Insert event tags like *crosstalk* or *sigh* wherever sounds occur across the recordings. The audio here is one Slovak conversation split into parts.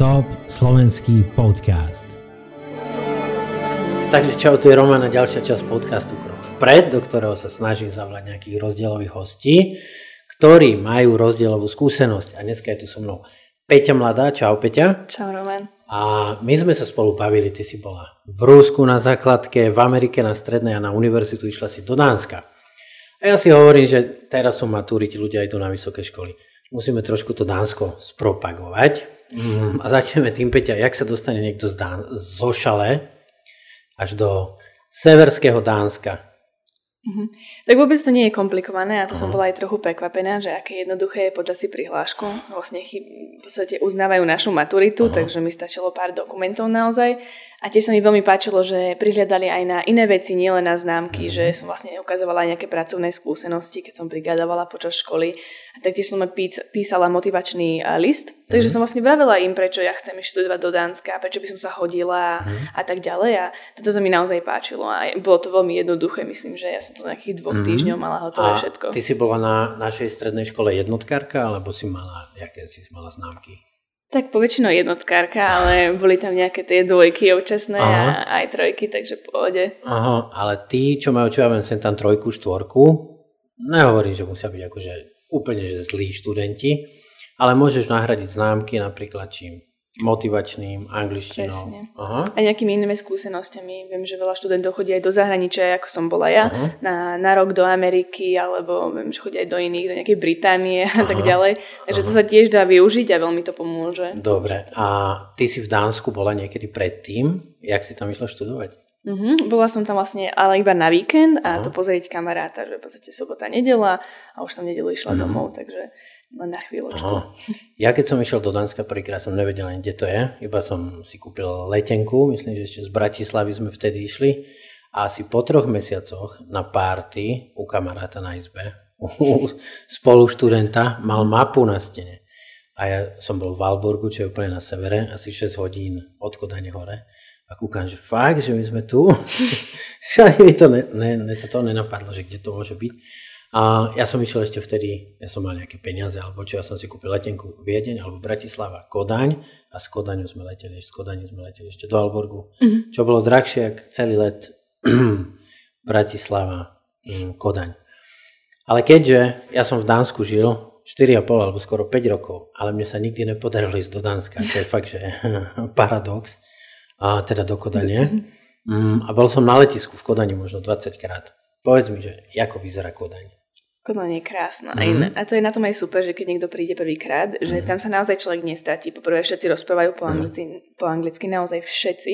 Top slovenský podcast. Takže čau, tu je Roman a ďalšia časť podcastu Krok vpred, do ktorého sa snažím zavolať nejakých rozdielových hostí, ktorí majú rozdielovú skúsenosť. A dneska je tu so mnou Peťa Mladá. Čau, Peťa. Čau, Roman. A my sme sa spolu bavili, ty si bola v Rusku na základke, v Amerike na strednej a na univerzitu išla si do Dánska. A ja si hovorím, že teraz sú maturiti, ľudia idú na vysoké školy. Musíme trošku to Dánsko spropagovať. Mm, a začneme tým, Peťa, jak sa dostane niekto z Dán- zo Šale až do severského Dánska? Uh-huh. Tak vôbec to nie je komplikované a to som bola aj trochu prekvapená, že aké jednoduché je podať si prihlášku. Vlastne chyb, v podstate uznávajú našu maturitu, uh-huh. takže mi stačilo pár dokumentov naozaj. A tiež sa mi veľmi páčilo, že prihľadali aj na iné veci, nielen na známky, uh-huh. že som vlastne ukazovala aj nejaké pracovné skúsenosti, keď som brigadovala počas školy. A taktiež som pís- písala motivačný list, takže uh-huh. som vlastne vravela im, prečo ja chcem študovať do Dánska, prečo by som sa hodila uh-huh. a tak ďalej. A toto sa mi naozaj páčilo a bolo to veľmi jednoduché, myslím, že ja som to nejakých dvoch mm-hmm. týždňov mala hotové A všetko. ty si bola na našej strednej škole jednotkárka, alebo si mala, aké si mala známky? Tak poväčšinou jednotkárka, ale boli tam nejaké tie dvojky občasné Aha. a aj trojky, takže pohode. Aha, ale tí, čo majú, čo ja viem, sem tam trojku, štvorku, nehovorím, že musia byť akože úplne že zlí študenti, ale môžeš nahradiť známky napríklad čím? Motivačným, angličtinou. Aha. A nejakými inými skúsenostiami. Viem, že veľa študentov chodí aj do zahraničia, ako som bola ja, na, na rok do Ameriky, alebo viem, že chodí aj do iných, do nejakej Británie Aha. a tak ďalej. Takže Aha. to sa tiež dá využiť a veľmi to pomôže. Dobre. A ty si v Dánsku bola niekedy predtým? Jak si tam išla študovať? Uh-huh. Bola som tam vlastne ale iba na víkend a uh-huh. to pozrieť kamaráta, že v podstate sobota, nedela a už som nedelu išla uh-huh. domov, takže len na chvíľočku. Aha. Ja keď som išiel do Dánska prvýkrát, som nevedel ani, kde to je. Iba som si kúpil letenku, myslím, že ešte z Bratislavy sme vtedy išli. A asi po troch mesiacoch na párty u kamaráta na izbe, u spolu študenta, mal mapu na stene. A ja som bol v Valborgu, čo je úplne na severe, asi 6 hodín od Kodane hore. A kúkam, že fakt, že my sme tu. *laughs* Ani mi to ne, ne, ne, to nenapadlo, že kde to môže byť. A ja som išiel ešte vtedy, ja som mal nejaké peniaze, alebo čo, ja som si kúpil letenku Viedeň alebo Bratislava, Kodaň a z Kodaňu sme leteli, z Kodaňu sme leteli ešte do Alborgu, mm-hmm. čo bolo drahšie ako celý let *clears throat* Bratislava, mm, Kodaň. Ale keďže ja som v Dánsku žil 4,5 alebo skoro 5 rokov, ale mne sa nikdy nepodarilo ísť do Dánska, čo je fakt, že *laughs* paradox, a teda do Kodane. Mm, a bol som na letisku v Kodani možno 20 krát. Povedz mi, že ako vyzerá Kodaň? Je krásna. Mm-hmm. A to je na tom aj super, že keď niekto príde prvýkrát, že mm-hmm. tam sa naozaj človek nestratí. Poprvé všetci rozprávajú po, mhm. anglicky, mm-hmm. po anglicky, naozaj všetci.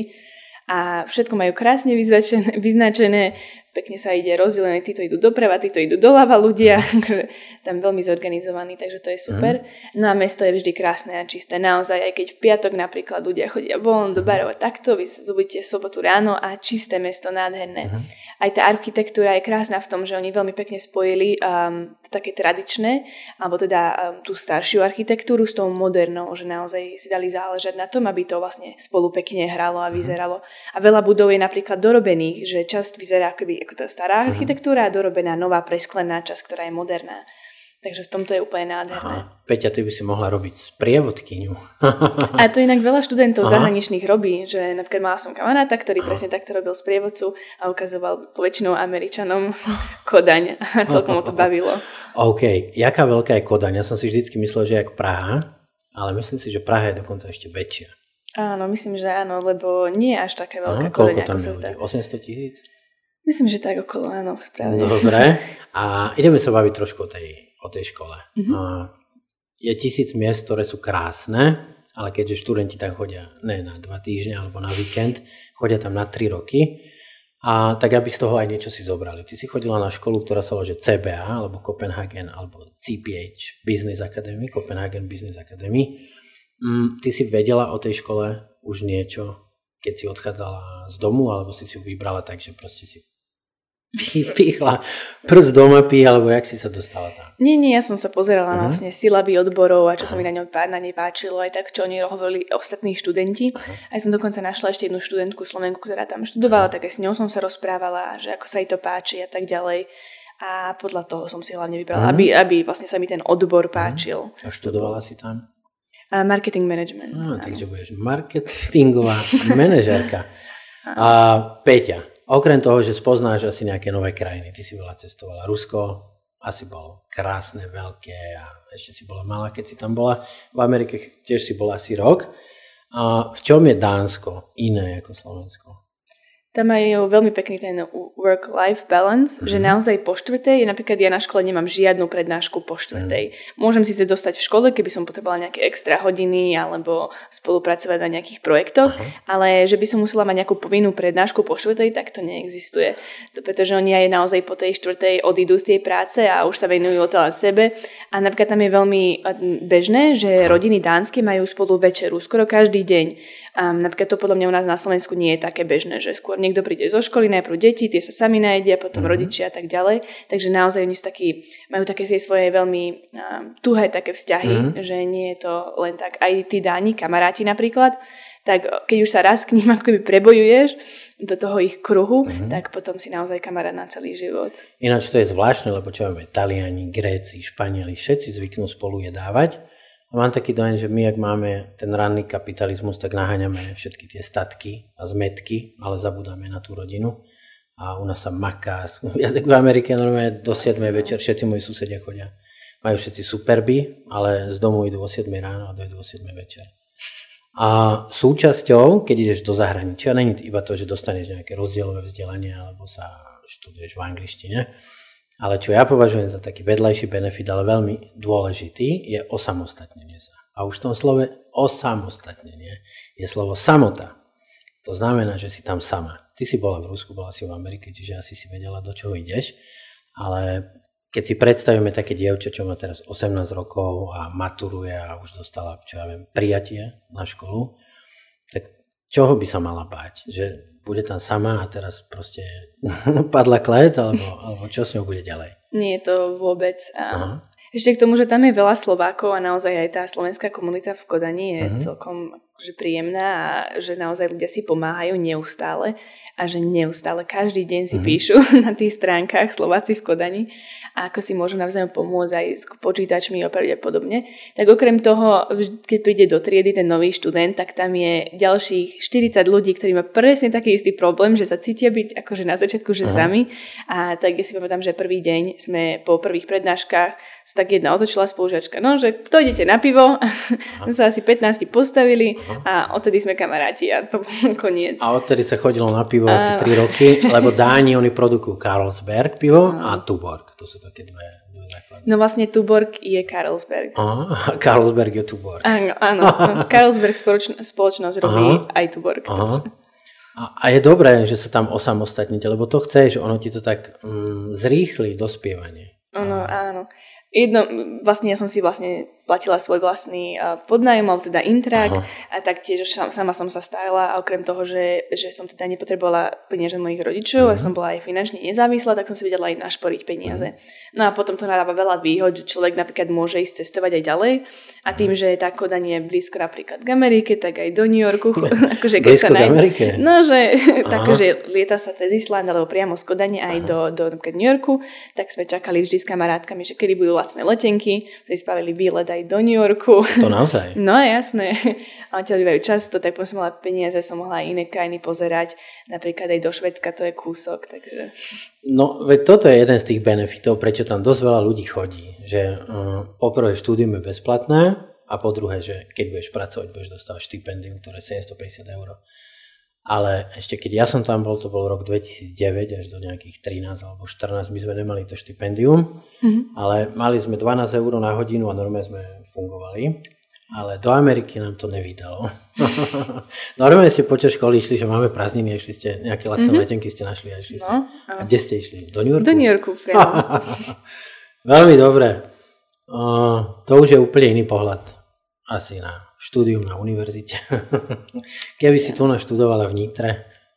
A všetko majú krásne vyznačené, vyznačené pekne sa ide rozdelené, títo idú doprava, títo idú doľava ľudia, *laughs* akože tam veľmi zorganizovaní, takže to je super. Mm. No a mesto je vždy krásne a čisté, naozaj, aj keď v piatok napríklad ľudia chodia von do barov a takto, vy zobudíte sobotu ráno a čisté mesto, nádherné. Mm. Aj tá architektúra je krásna v tom, že oni veľmi pekne spojili um, to také tradičné, alebo teda um, tú staršiu architektúru s tou modernou, že naozaj si dali záležať na tom, aby to vlastne spolu pekne hralo a mhm. vyzeralo. A veľa budov je napríklad dorobených, že časť vyzerá akoby ako tá stará uh-huh. architektúra a dorobená nová presklená časť, ktorá je moderná. Takže v tomto je úplne nádherné. Aha. Peťa, ty by si mohla robiť sprievodkyňu. a to inak veľa študentov Aha. zahraničných robí, že napríklad mala som kamaráta, ktorý Aha. presne takto robil sprievodcu a ukazoval poväčšinou Američanom *laughs* Kodaň a celkom ho to bavilo. OK, jaká veľká je Kodaň? Ja som si vždycky myslel, že je ako Praha, ale myslím si, že Praha je dokonca ešte väčšia. Áno, myslím, že áno, lebo nie je až také veľká Aha, Kodaň, koľko tam je ľudí? 800 tisíc? Myslím, že tak okolo, áno, správne. Dobre. A ideme sa baviť trošku o tej, o tej škole. Mm-hmm. Je tisíc miest, ktoré sú krásne, ale keďže študenti tam chodia ne na dva týždne alebo na víkend, chodia tam na tri roky, a tak aby z toho aj niečo si zobrali. Ty si chodila na školu, ktorá sa volá CBA, alebo Copenhagen, alebo CPH, Business Academy, Copenhagen Business Academy. Mm, ty si vedela o tej škole už niečo, keď si odchádzala z domu, alebo si si ju vybrala tak, že proste si vypichla prst do mapy, alebo jak si sa dostala tam? Nie, nie, ja som sa pozerala uh-huh. na vlastne silaby odborov a čo uh-huh. sa mi na, ňom, na nej páčilo, aj tak, čo oni hovorili ostatní študenti. Uh-huh. Aj som dokonca našla ešte jednu študentku Slovenku, ktorá tam študovala, uh-huh. tak aj s ňou som sa rozprávala, že ako sa jej to páči a tak ďalej. A podľa toho som si hlavne vybrala, uh-huh. aby, aby vlastne sa mi ten odbor páčil. Uh-huh. A študovala si tam? A marketing management. No, takže budeš marketingová manažerka. A Peťa, okrem toho, že spoznáš asi nejaké nové krajiny, ty si veľa cestovala. Rusko, asi bolo krásne, veľké a ešte si bola malá, keď si tam bola. V Amerike tiež si bola asi rok. A v čom je Dánsko iné ako Slovensko? Tam majú veľmi pekný ten work-life balance, mm-hmm. že mhm. naozaj po štvrtej, napríklad ja na škole nemám žiadnu prednášku po štvrtej. Mm-hmm. Môžem si sa dostať v škole, keby som potrebovala nejaké extra hodiny alebo spolupracovať na nejakých projektoch, uh-huh. ale že by som musela mať nejakú povinnú prednášku po štvrtej, tak to neexistuje. To pretože oni aj naozaj po tej štvrtej odídu z tej práce a už sa venujú len sebe. A napríklad tam je veľmi bežné, že rodiny dánske majú spolu večeru skoro každý deň. Um, napríklad to podľa mňa u nás na Slovensku nie je také bežné, že skôr niekto príde zo školy, najprv deti, tie sa sami najedia, potom mm-hmm. rodičia a tak ďalej. Takže naozaj oni sú takí, majú také tie svoje veľmi um, tuhé také vzťahy, mm-hmm. že nie je to len tak. Aj tí dáni, kamaráti napríklad, tak keď už sa raz k ním *laughs* akoby prebojuješ do toho ich kruhu, mm-hmm. tak potom si naozaj kamarát na celý život. Ináč to je zvláštne, lebo čo máme, Taliani, Gréci, Španieli, všetci zvyknú spolu jedávať mám taký dojem, že my, ak máme ten ranný kapitalizmus, tak naháňame všetky tie statky a zmetky, ale zabudáme na tú rodinu. A u nás sa maká. *laughs* V Amerike normálne do 7 večer všetci moji susedia chodia. Majú všetci superby, ale z domu idú o 7 ráno a dojdú o 7 večer. A súčasťou, keď ideš do zahraničia, není iba to, že dostaneš nejaké rozdielové vzdelanie alebo sa študuješ v angličtine, ale čo ja považujem za taký vedľajší benefit, ale veľmi dôležitý, je osamostatnenie sa. A už v tom slove osamostatnenie je slovo samota. To znamená, že si tam sama. Ty si bola v Rusku, bola si v Amerike, čiže asi si vedela, do čoho ideš. Ale keď si predstavíme také dievča, čo má teraz 18 rokov a maturuje a už dostala, čo ja viem, prijatie na školu, tak čoho by sa mala báť? Že bude tam sama a teraz proste *laughs* padla klec, alebo, *laughs* alebo čo s ňou bude ďalej? Nie je to vôbec. A ešte k tomu, že tam je veľa Slovákov a naozaj aj tá slovenská komunita v Kodani je uh-huh. celkom že príjemná a že naozaj ľudia si pomáhajú neustále a že neustále každý deň si uh-huh. píšu *laughs* na tých stránkach Slováci v Kodani a ako si môžu navzájom pomôcť aj s počítačmi a podobne. Tak okrem toho, keď príde do triedy ten nový študent, tak tam je ďalších 40 ľudí, ktorí má presne taký istý problém, že sa cítia byť akože na začiatku, že Aha. sami. A tak ja si pamätám, že prvý deň sme po prvých prednáškach sa tak jedna otočila spolužiačka, no, že to idete na pivo, *laughs* sme sa asi 15 postavili Aha. a odtedy sme kamaráti a to bol *laughs* koniec. A odtedy sa chodilo na pivo a... asi 3 roky, lebo Dáni, oni produkujú Carlsberg pivo a, a Tuborg, to sú také dve, dve základné. No vlastne Tuborg je Carlsberg. Aha, *laughs* Carlsberg je Tuborg. Áno, áno. *laughs* Carlsberg spoločno, spoločnosť robí Aha. aj Tuborg. Aha. A, je dobré, že sa tam osamostatníte, lebo to chceš, ono ti to tak mm, zrýchli dospievanie. Áno, áno. Jedno, vlastne ja som si vlastne platila svoj vlastný podnájom, alebo teda intrak Aha. a taktiež sama som sa starala a okrem toho, že, že som teda nepotrebovala peniaze mojich rodičov uh-huh. a mhm. som bola aj finančne nezávislá, tak som si vedela aj našporiť peniaze. Uh-huh. No a potom to nadáva veľa výhod, že človek napríklad môže ísť cestovať aj ďalej a tým, uh-huh. že tá Kodanie je blízko napríklad k Amerike, tak aj do New Yorku. *laughs* *laughs* akože keď blízko sa naj... Amerike? No, že takže lieta sa cez Island alebo priamo z Kodane aj uh-huh. do, do napríklad New Yorku, tak sme čakali vždy s kamarátkami, že kedy budú lacné letenky, sme spravili výlet aj do New Yorku. To naozaj? *laughs* No jasné. A odtiaľ bývajú často, tak som mala peniaze, som mohla aj iné krajiny pozerať. Napríklad aj do Švedska, to je kúsok. Takže... No, veď toto je jeden z tých benefitov, prečo tam dosť veľa ľudí chodí. Že um, poprvé štúdium je bezplatné a po druhé, že keď budeš pracovať, budeš dostávať štipendium, ktoré je 750 eur ale ešte keď ja som tam bol, to bol rok 2009 až do nejakých 13 alebo 14, my sme nemali to štipendium, mm-hmm. ale mali sme 12 eur na hodinu a normálne sme fungovali. Ale do Ameriky nám to nevydalo. *laughs* normálne ste počas školy išli, že máme prázdniny, išli ste, nejaké lacné mm-hmm. letenky ste našli a išli no, ste. A kde ste išli? Do New Yorku? Do New Yorku. *laughs* Veľmi dobre. Uh, to už je úplne iný pohľad asi na štúdium na univerzite. *laughs* Keby si tu naštudovala v Nitre,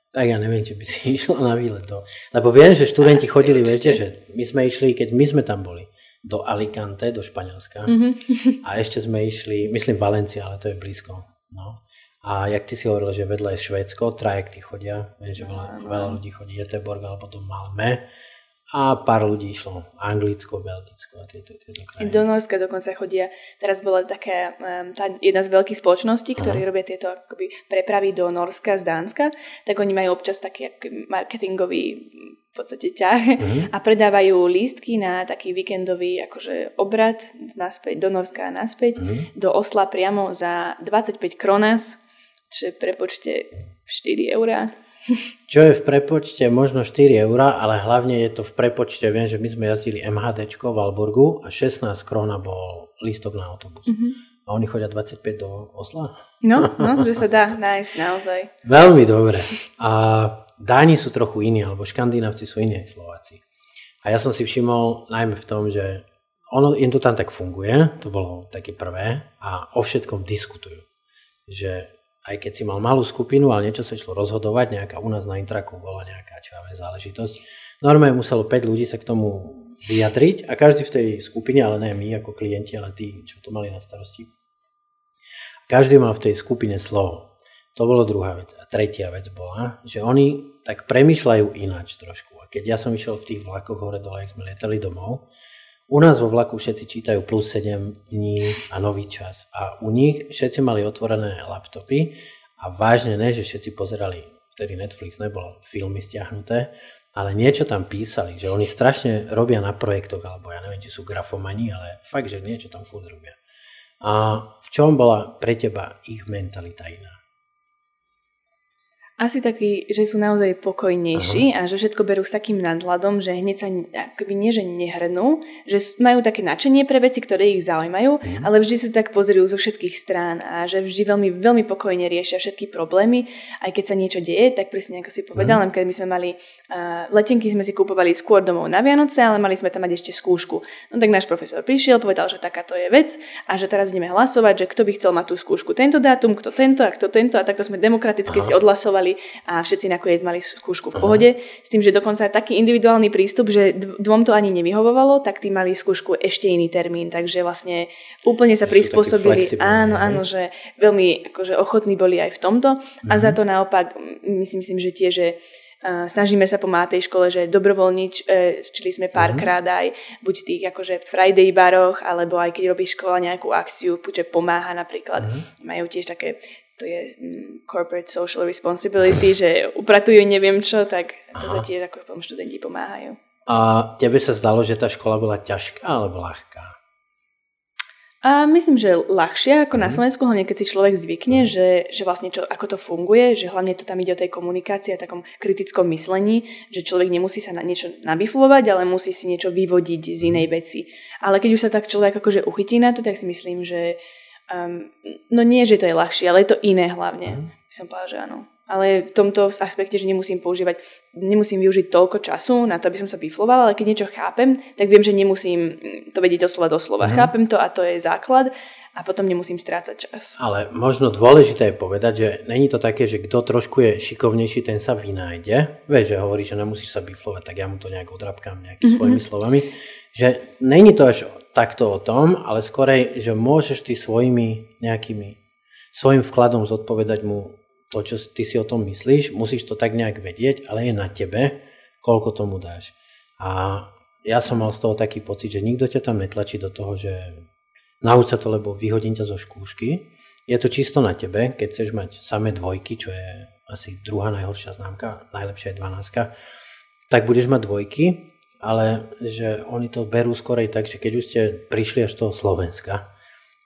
tak ja neviem, či by si *laughs* išla na výlet. Do... Lebo viem, že študenti chodili, viete, že my sme išli, keď my sme tam boli, do Alicante, do Španielska. Mm-hmm. *laughs* A ešte sme išli, myslím Valencia, ale to je blízko. No. A jak ty si hovorila, že vedľa je Švédsko, trajekty chodia, viem, že veľa, veľa ľudí chodí Göteborg alebo do Malme. A pár ľudí išlo Anglicko, Belgicko a tieto, tieto krajiny. Do Norska dokonca chodia, teraz bola taká um, tá jedna z veľkých spoločností, ktorí robia tieto akoby, prepravy do Norska z Dánska, tak oni majú občas taký akoby, marketingový v podstate ťah uh-huh. a predávajú lístky na taký víkendový akože obrad naspäť, do Norska a naspäť, uh-huh. do Osla priamo za 25 kronas, čo prepočte 4 eurá. Čo je v prepočte možno 4 eurá, ale hlavne je to v prepočte, viem, že my sme jazdili MHD v Alborgu a 16 krona bol lístok na autobus. Mm-hmm. A oni chodia 25 do Osla? No, no, že sa dá nájsť naozaj. Veľmi dobre. A Dáni sú trochu iní, alebo Škandinávci sú iní Slováci. A ja som si všimol najmä v tom, že ono, im to tam tak funguje, to bolo také prvé, a o všetkom diskutujú. Že aj keď si mal malú skupinu, ale niečo sa išlo rozhodovať, nejaká u nás na intraku bola nejaká čavé záležitosť. Normálne muselo 5 ľudí sa k tomu vyjadriť a každý v tej skupine, ale ne my ako klienti, ale tí, čo to mali na starosti. Každý mal v tej skupine slovo. To bolo druhá vec. A tretia vec bola, že oni tak premyšľajú ináč trošku. A keď ja som išiel v tých vlakoch hore dole, ak sme lietali domov, u nás vo vlaku všetci čítajú plus 7 dní a nový čas. A u nich všetci mali otvorené laptopy a vážne ne, že všetci pozerali, vtedy Netflix nebol filmy stiahnuté, ale niečo tam písali, že oni strašne robia na projektoch, alebo ja neviem, či sú grafomani, ale fakt, že niečo tam furt robia. A v čom bola pre teba ich mentalita iná? Asi taký, že sú naozaj pokojnejší Aha. a že všetko berú s takým nadhľadom, že hneď sa akoby nie, že nehrnú, že majú také nadšenie pre veci, ktoré ich zaujímajú, mhm. ale vždy sa tak pozrú zo všetkých strán a že vždy veľmi, veľmi pokojne riešia všetky problémy. Aj keď sa niečo deje, tak presne ako si povedal, mhm. keď my sme mali uh, letenky, sme si kúpovali skôr domov na Vianoce, ale mali sme tam mať ešte skúšku. No tak náš profesor prišiel, povedal, že takáto je vec a že teraz ideme hlasovať, že kto by chcel mať tú skúšku tento dátum, kto tento a kto tento a takto sme demokraticky Aha. si odhlasovali a všetci nakoniec mali skúšku v pohode. Aha. S tým, že dokonca taký individuálny prístup, že dvom to ani nevyhovovalo, tak tí mali skúšku ešte iný termín. Takže vlastne úplne sa prispôsobili. Áno, áno, že veľmi akože ochotní boli aj v tomto. A za mhm. to naopak myslím, myslím že tie, že snažíme sa pomáhať tej škole, že dobrovoľnič, uh, čili sme párkrát mhm. aj buď v tých akože Friday baroch, alebo aj keď robí škola nejakú akciu, že pomáha napríklad. Uh-huh. Majú tiež také to je mm, corporate social responsibility, že upratujú neviem čo, tak to Aha. tiež ako potom študenti pomáhajú. A tebe sa zdalo, že tá škola bola ťažká alebo ľahká? A myslím, že ľahšie ako mm. na mhm. Slovensku, hlavne keď si človek zvykne, mm. že, že vlastne čo, ako to funguje, že hlavne to tam ide o tej komunikácii a takom kritickom myslení, že človek nemusí sa na niečo nabiflovať, ale musí si niečo vyvodiť z inej mhm. veci. Ale keď už sa tak človek akože uchytí na to, tak si myslím, že, Um, no nie, že to je ľahšie, ale je to iné hlavne. Mm. By som povedala, že áno. Ale v tomto aspekte, že nemusím používať, nemusím využiť toľko času na to, aby som sa biflovala, ale keď niečo chápem, tak viem, že nemusím to vedieť od slova do slova. Mm. Chápem to a to je základ a potom nemusím strácať čas. Ale možno dôležité je povedať, že není to také, že kto trošku je šikovnejší, ten sa vynájde. Vieš, že hovorí, že nemusíš sa biflovať, tak ja mu to nejak odrabkám nejakými mm-hmm. svojimi slovami. Že není to až takto o tom, ale skorej, že môžeš ty svojimi nejakými, svojim vkladom zodpovedať mu to, čo ty si o tom myslíš, musíš to tak nejak vedieť, ale je na tebe, koľko tomu dáš. A ja som mal z toho taký pocit, že nikto ťa tam netlačí do toho, že nauč sa to, lebo vyhodím ťa zo škúšky. Je to čisto na tebe, keď chceš mať samé dvojky, čo je asi druhá najhoršia známka, najlepšia je 12, tak budeš mať dvojky ale že oni to berú skorej tak, že keď už ste prišli až z toho Slovenska,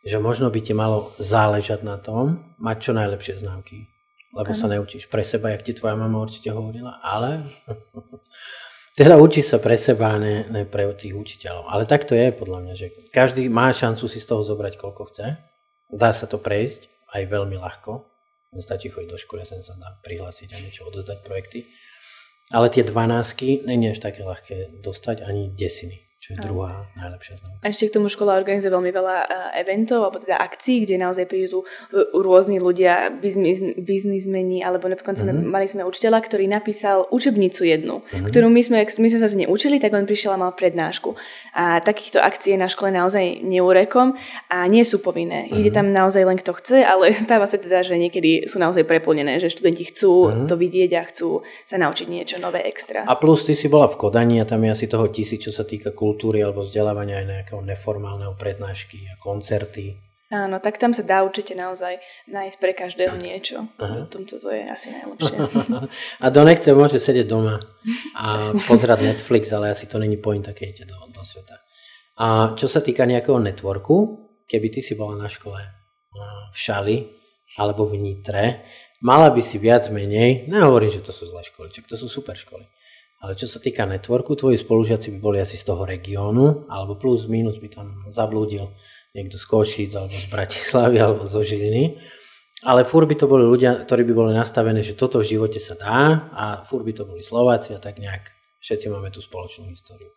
že možno by ti malo záležať na tom, mať čo najlepšie známky. Lebo ano. sa neučíš pre seba, jak ti tvoja mama určite hovorila, ale *laughs* teda učí sa pre seba, ne, ne pre tých učiteľov. Ale tak to je podľa mňa, že každý má šancu si z toho zobrať, koľko chce. Dá sa to prejsť aj veľmi ľahko. Nestačí chodiť do školy, sem sa dá prihlásiť a niečo odozdať projekty. Ale tie dvanásky není až také ľahké dostať ani desiny, čo je druhá najlepšia známka. A ešte k tomu škola organizuje veľmi veľa uh, eventov, alebo teda akcií, kde naozaj prídu rôzni ľudia, biznis, biznismeni, alebo napríklad mm-hmm. mali sme učiteľa, ktorý napísal učebnicu jednu, mm-hmm. ktorú my sme, my sme sa z nej učili, tak on prišiel a mal prednášku. A takýchto akcií na škole naozaj neurekom a nie sú povinné. Mm-hmm. Ide tam naozaj len kto chce, ale *laughs* stáva sa teda, že niekedy sú naozaj preplnené, že študenti chcú mm-hmm. to vidieť a chcú sa naučiť niečo nové extra. A plus ty si bola v Kodani a tam je asi toho tisíc, čo sa týka kultúry kultúry alebo vzdelávania aj nejakého neformálneho prednášky a koncerty. Áno, tak tam sa dá určite naozaj nájsť pre každého niečo. Aha. Tomto to je asi najlepšie. *laughs* a kto nechce, môže sedieť doma a *laughs* pozerať Netflix, ale asi to není point, keď idete do, do sveta. A čo sa týka nejakého networku, keby ty si bola na škole v Šali alebo v Nitre, mala by si viac menej, nehovorím, že to sú zlé školy, čak to sú super školy, ale čo sa týka networku, tvoji spolužiaci by boli asi z toho regiónu, alebo plus minus by tam zablúdil niekto z Košíc, alebo z Bratislavy, alebo zo Žiliny. Ale fur by to boli ľudia, ktorí by boli nastavení, že toto v živote sa dá a fur by to boli Slováci a tak nejak všetci máme tú spoločnú históriu.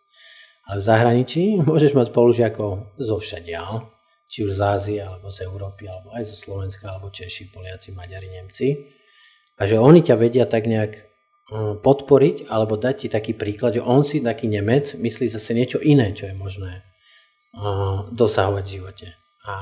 Ale v zahraničí môžeš mať spolužiakov zo všadiaľ, či už z Ázie, alebo z Európy, alebo aj zo Slovenska, alebo Češi, Poliaci, Maďari, Nemci. A že oni ťa vedia tak nejak podporiť alebo dať ti taký príklad, že on si taký Nemec myslí zase niečo iné, čo je možné uh, dosahovať v živote. A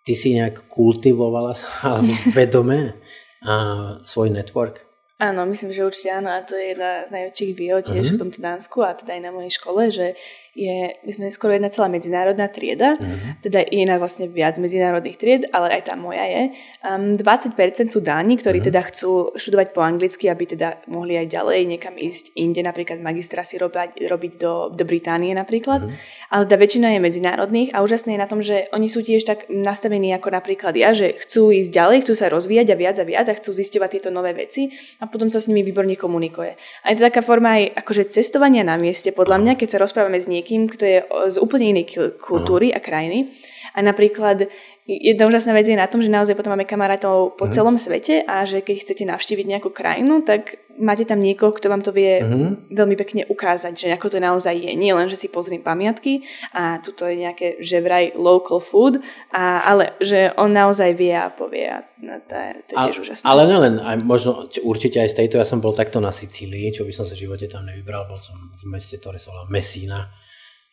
ty si nejak kultivovala *laughs* alebo *laughs* vedome uh, svoj network? Áno, myslím, že určite áno a to je jedna z najväčších výhod tiež uh-huh. v tomto Dánsku a teda aj na mojej škole, že je, my sme skoro jedna celá medzinárodná trieda, uh-huh. teda je iná vlastne viac medzinárodných tried, ale aj tá moja je. Um, 20% sú Dáni, ktorí uh-huh. teda chcú študovať po anglicky, aby teda mohli aj ďalej niekam ísť inde, napríklad magistra si robiť, robiť do, do Británie napríklad. Uh-huh. Ale tá väčšina je medzinárodných a úžasné je na tom, že oni sú tiež tak nastavení ako napríklad ja, že chcú ísť ďalej, chcú sa rozvíjať a viac a viac a chcú zisťovať tieto nové veci a potom sa s nimi výborne komunikuje. A je to taká forma aj akože cestovania na mieste, podľa mňa, keď sa rozprávame s niekým, niekým, kto je z úplne inej kultúry a krajiny. A napríklad jedna úžasná vec je na tom, že naozaj potom máme kamarátov po mm. celom svete a že keď chcete navštíviť nejakú krajinu, tak máte tam niekoho, kto vám to vie mm. veľmi pekne ukázať, že ako to naozaj je. Nie len, že si pozriem pamiatky a tuto je nejaké, že vraj local food, a, ale že on naozaj vie a povie a no, to je, to je tiež úžasné. Ale nelen, aj možno určite aj z tejto, ja som bol takto na Sicílii, čo by som sa v živote tam nevybral, bol som v meste, ktoré sa volá Messina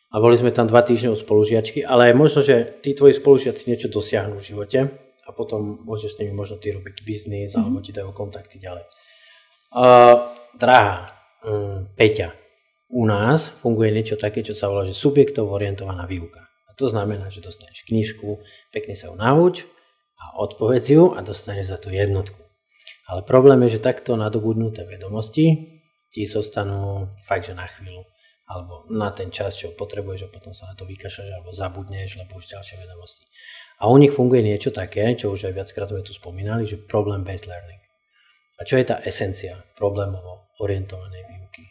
a boli sme tam dva týždne u spolužiačky, ale možno, že tí tvoji spolužiaci niečo dosiahnu v živote a potom môžeš s nimi možno ty robiť biznis mm-hmm. alebo ti dajú kontakty ďalej. Uh, drahá um, Peťa, u nás funguje niečo také, čo sa volá, že subjektov orientovaná výuka. A to znamená, že dostaneš knižku, pekne sa ju nauč a odpovedz ju a dostaneš za to jednotku. Ale problém je, že takto nadobudnuté vedomosti ti zostanú fakt, že na chvíľu alebo na ten čas, čo potrebuješ a potom sa na to vykašľaš alebo zabudneš, lebo už ďalšie vedomosti. A u nich funguje niečo také, čo už aj viackrát sme tu spomínali, že problem-based learning. A čo je tá esencia problémovo orientovanej výuky?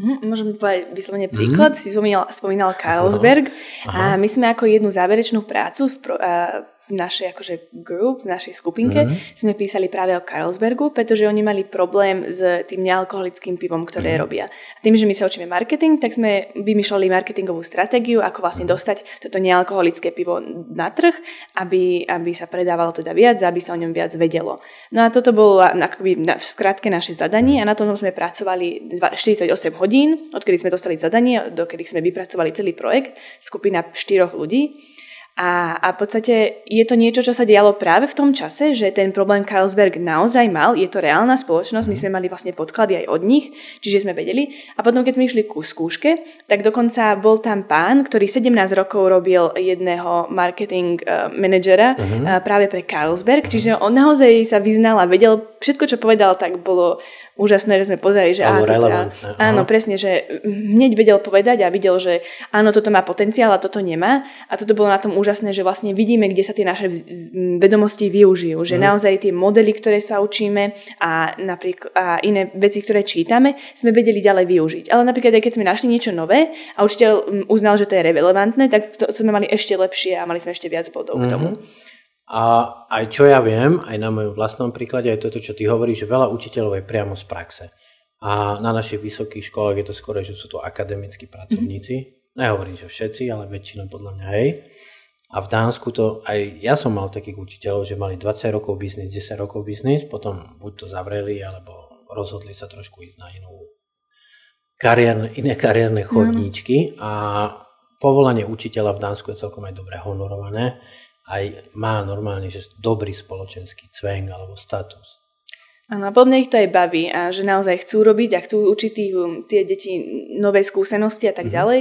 Mm, môžem povedať vyslovene príklad. Mm. Si spomínal, spomínal Carlsberg Aha. Aha. a my sme ako jednu záverečnú prácu v, pro, uh, v našej akože group, v našej skupinke mm-hmm. sme písali práve o Carlsbergu, pretože oni mali problém s tým nealkoholickým pivom, ktoré mm-hmm. robia. A tým, že my sa učíme marketing, tak sme vymýšľali marketingovú stratégiu, ako vlastne mm-hmm. dostať toto nealkoholické pivo na trh, aby, aby sa predávalo teda viac, aby sa o ňom viac vedelo. No a toto bolo akoby v skratke naše zadanie a na tom sme pracovali 48 hodín, odkedy sme dostali zadanie, dokedy sme vypracovali celý projekt, skupina štyroch ľudí. A, a v podstate je to niečo, čo sa dialo práve v tom čase, že ten problém Carlsberg naozaj mal, je to reálna spoločnosť, my mhm. sme mali vlastne podklady aj od nich, čiže sme vedeli. A potom, keď sme išli ku skúške, tak dokonca bol tam pán, ktorý 17 rokov robil jedného marketing uh, manažera uh-huh. uh, práve pre Carlsberg, uh-huh. čiže on naozaj sa vyznal a vedel, všetko, čo povedal, tak bolo úžasné, že sme pozerali, že áno, teda, áno, presne, že hneď vedel povedať a videl, že áno, toto má potenciál a toto nemá. A toto bolo na tom úžasné, že vlastne vidíme, kde sa tie naše vedomosti využijú. Že mm. naozaj tie modely, ktoré sa učíme a, napríklad, a iné veci, ktoré čítame, sme vedeli ďalej využiť. Ale napríklad aj keď sme našli niečo nové a učiteľ uznal, že to je relevantné, tak to sme mali ešte lepšie a mali sme ešte viac bodov mm-hmm. k tomu. Mhm. A aj čo ja viem, aj na mojom vlastnom príklade, aj toto, čo ty hovoríš, že veľa učiteľov je priamo z praxe. A na našich vysokých školách je to skoro, že sú to akademickí pracovníci. Mm-hmm. Nehovorím, že všetci, ale väčšina podľa mňa hej. A v Dánsku to aj ja som mal takých učiteľov, že mali 20 rokov biznis, 10 rokov biznis, potom buď to zavreli, alebo rozhodli sa trošku ísť na inú kariérne, iné kariérne chodníčky a povolanie učiteľa v Dánsku je celkom aj dobre honorované. Aj má normálne, že dobrý spoločenský cveng alebo status. Áno, a mňa ich to aj baví a že naozaj chcú robiť a chcú učiť tých, um, tie deti nové skúsenosti a tak mm-hmm. ďalej.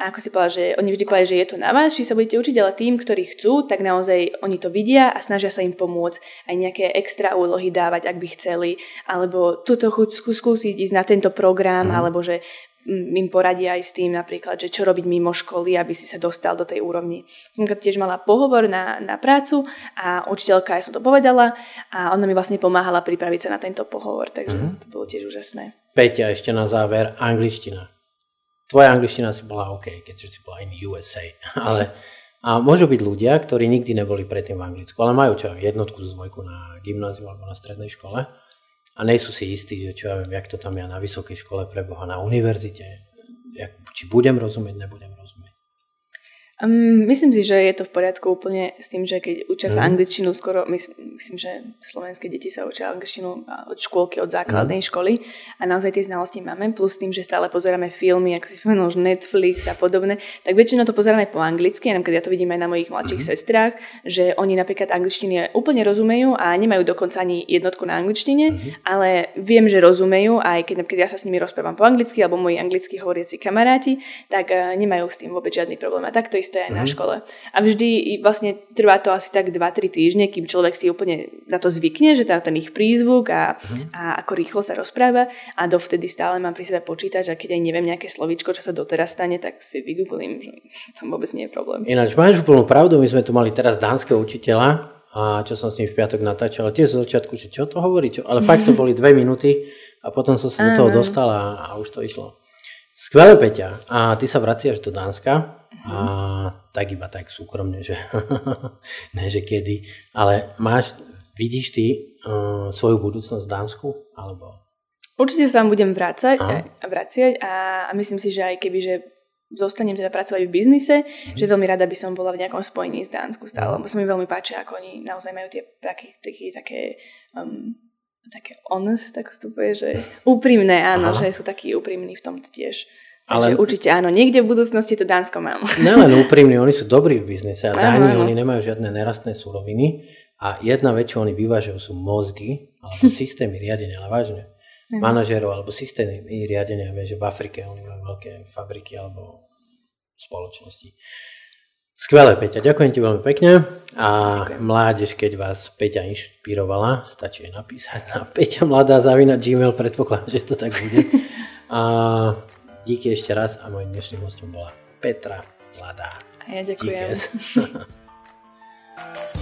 A ako si povedal, že oni vždy povedali, že je to na vás, či sa budete učiť, ale tým, ktorí chcú, tak naozaj oni to vidia a snažia sa im pomôcť aj nejaké extra úlohy dávať, ak by chceli, alebo túto chuť skúsiť ísť na tento program, mm. alebo že im poradia aj s tým napríklad, že čo robiť mimo školy, aby si sa dostal do tej úrovni. Som tiež mala pohovor na, na prácu a učiteľka, ja som to povedala a ona mi vlastne pomáhala pripraviť sa na tento pohovor, takže mm-hmm. to bolo tiež úžasné. Peťa, ešte na záver, angličtina. Tvoja angličtina si bola OK, keď si bola in USA, *laughs* ale a môžu byť ľudia, ktorí nikdy neboli predtým v Anglicku, ale majú čo, jednotku z dvojku na gymnáziu alebo na strednej škole a nejsú si istí, že čo ja viem, jak to tam ja na vysokej škole preboha, na univerzite, jak, či budem rozumieť, nebudem. Um, myslím si, že je to v poriadku úplne s tým, že keď učia sa mm. angličtinu, skoro myslím, myslím, že slovenské deti sa učia angličtinu od škôlky, od základnej mm. školy a naozaj tie znalosti máme, plus tým, že stále pozeráme filmy, ako si spomenul, Netflix a podobné, tak väčšinou to pozeráme po anglicky, a napríklad ja to vidím aj na mojich mladších mm. sestrách, že oni napríklad angličtiny úplne rozumejú a nemajú dokonca ani jednotku na angličtine, mm. ale viem, že rozumejú, aj keď napríklad ja sa s nimi rozprávam po anglicky alebo moji anglicky hovoriaci kamaráti, tak uh, nemajú s tým vôbec žiadny problém. A takto isté aj mm-hmm. na mhm. škole. A vždy vlastne trvá to asi tak 2-3 týždne, kým človek si úplne na to zvykne, že tá, ten ich prízvuk a, mm-hmm. a ako rýchlo sa rozpráva a dovtedy stále mám pri sebe počítač a keď aj neviem nejaké slovíčko, čo sa doteraz stane, tak si vygooglím, že to vôbec nie je problém. Ináč máš úplnú pravdu, my sme tu mali teraz dánskeho učiteľa, a čo som s ním v piatok natáčal, tiež z začiatku, že čo to hovorí, čo? ale fakt to *laughs* boli dve minúty a potom som sa do toho dostal a, a už to išlo. Skvelé, Peťa. A ty sa vraciaš do Dánska a tak iba tak súkromne, že *laughs* ne, že kedy. Ale máš, vidíš ty uh, svoju budúcnosť v Dánsku? Alebo... Určite sa tam budem vrácať a vraciať a, a myslím si, že aj keby, že zostanem teda pracovať v biznise, mm. že veľmi rada by som bola v nejakom spojení s Dánsku stále, lebo sa mi veľmi páči, ako oni naozaj majú tie také, také, také um, také honest, tak vstupuje, že úprimné, áno, Aha. že sú takí úprimní v tom tiež. Ale... Takže určite áno, niekde v budúcnosti to Dánsko mám. *laughs* Nelen úprimní, oni sú dobrí v biznise a Dáni, oni nemajú žiadne nerastné suroviny a jedna vec, čo oni vyvážajú, sú mozgy alebo *laughs* systémy riadenia, ale vážne. Mhm. Manažerov alebo systémy riadenia, vieš, že v Afrike oni majú veľké fabriky alebo spoločnosti. Skvelé, Peťa, ďakujem ti veľmi pekne. A ďakujem. mládež, keď vás Peťa inšpirovala, stačí napísať na Peťa mladá zavina Gmail, predpokladám, že to tak bude. *laughs* A díky ešte raz a môjim dnešným hostom bola Petra Mladá. A ja ďakujem. *laughs*